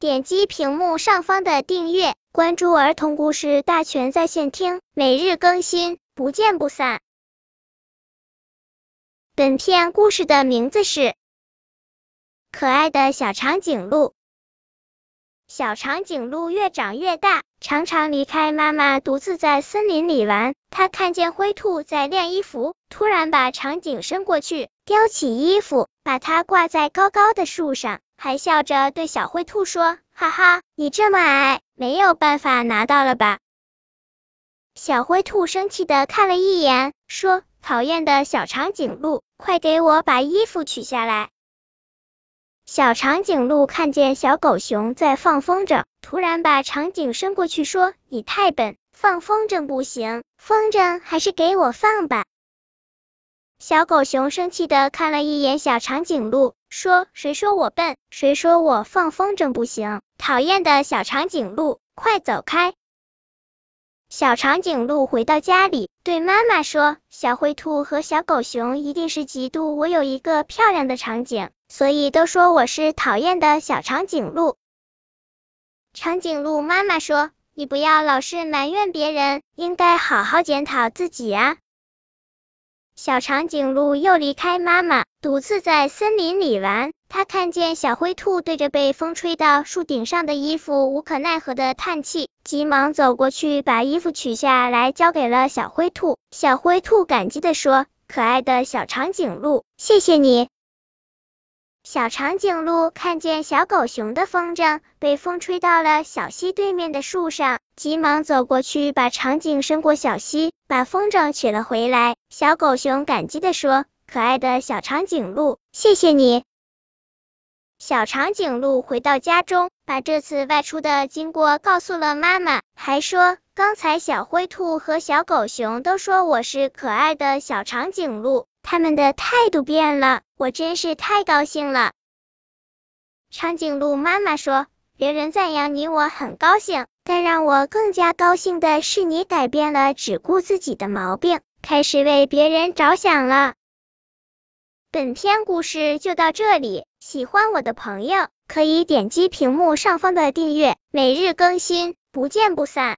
点击屏幕上方的订阅，关注儿童故事大全在线听，每日更新，不见不散。本片故事的名字是《可爱的小长颈鹿》。小长颈鹿越长越大，常常离开妈妈，独自在森林里玩。它看见灰兔在晾衣服，突然把长颈伸过去，叼起衣服，把它挂在高高的树上，还笑着对小灰兔说：“哈哈，你这么矮，没有办法拿到了吧？”小灰兔生气的看了一眼，说：“讨厌的小长颈鹿，快给我把衣服取下来！”小长颈鹿看见小狗熊在放风筝，突然把长颈伸过去说：“你太笨，放风筝不行，风筝还是给我放吧。”小狗熊生气的看了一眼小长颈鹿，说：“谁说我笨？谁说我放风筝不行？讨厌的小长颈鹿，快走开！”小长颈鹿回到家里，对妈妈说：“小灰兔和小狗熊一定是嫉妒我有一个漂亮的长颈，所以都说我是讨厌的小长颈鹿。”长颈鹿妈妈说：“你不要老是埋怨别人，应该好好检讨自己啊。”小长颈鹿又离开妈妈，独自在森林里玩。它看见小灰兔对着被风吹到树顶上的衣服无可奈何的叹气，急忙走过去把衣服取下来交给了小灰兔。小灰兔感激的说：“可爱的小长颈鹿，谢谢你。”小长颈鹿看见小狗熊的风筝被风吹到了小溪对面的树上，急忙走过去把长颈伸过小溪，把风筝取了回来。小狗熊感激的说：“可爱的小长颈鹿，谢谢你。”小长颈鹿回到家中，把这次外出的经过告诉了妈妈，还说：“刚才小灰兔和小狗熊都说我是可爱的小长颈鹿。”他们的态度变了，我真是太高兴了。长颈鹿妈妈说：“别人赞扬你，我很高兴，但让我更加高兴的是，你改变了只顾自己的毛病，开始为别人着想了。”本篇故事就到这里，喜欢我的朋友可以点击屏幕上方的订阅，每日更新，不见不散。